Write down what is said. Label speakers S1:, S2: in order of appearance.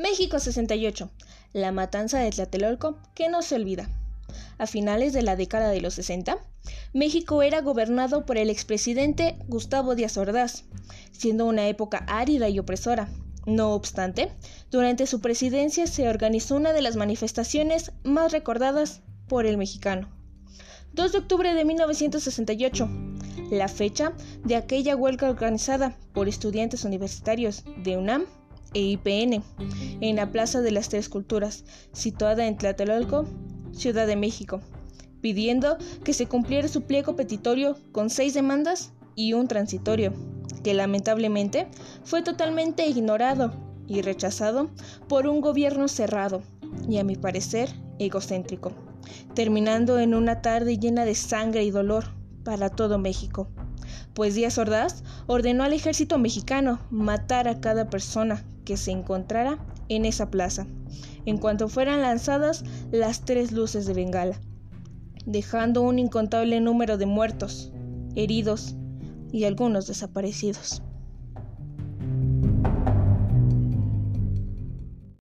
S1: México 68. La matanza de Tlatelolco que no se olvida. A finales de la década de los 60, México era gobernado por el expresidente Gustavo Díaz Ordaz, siendo una época árida y opresora. No obstante, durante su presidencia se organizó una de las manifestaciones más recordadas por el mexicano. 2 de octubre de 1968, la fecha de aquella huelga organizada por estudiantes universitarios de UNAM e IPN en la Plaza de las Tres Culturas, situada en Tlatelolco, Ciudad de México, pidiendo que se cumpliera su pliego petitorio con seis demandas y un transitorio, que lamentablemente fue totalmente ignorado y rechazado por un gobierno cerrado y a mi parecer egocéntrico, terminando en una tarde llena de sangre y dolor para todo México. Pues Díaz Ordaz ordenó al ejército mexicano matar a cada persona que se encontrara en esa plaza, en cuanto fueran lanzadas las tres luces de Bengala, dejando un incontable número de muertos, heridos y algunos desaparecidos.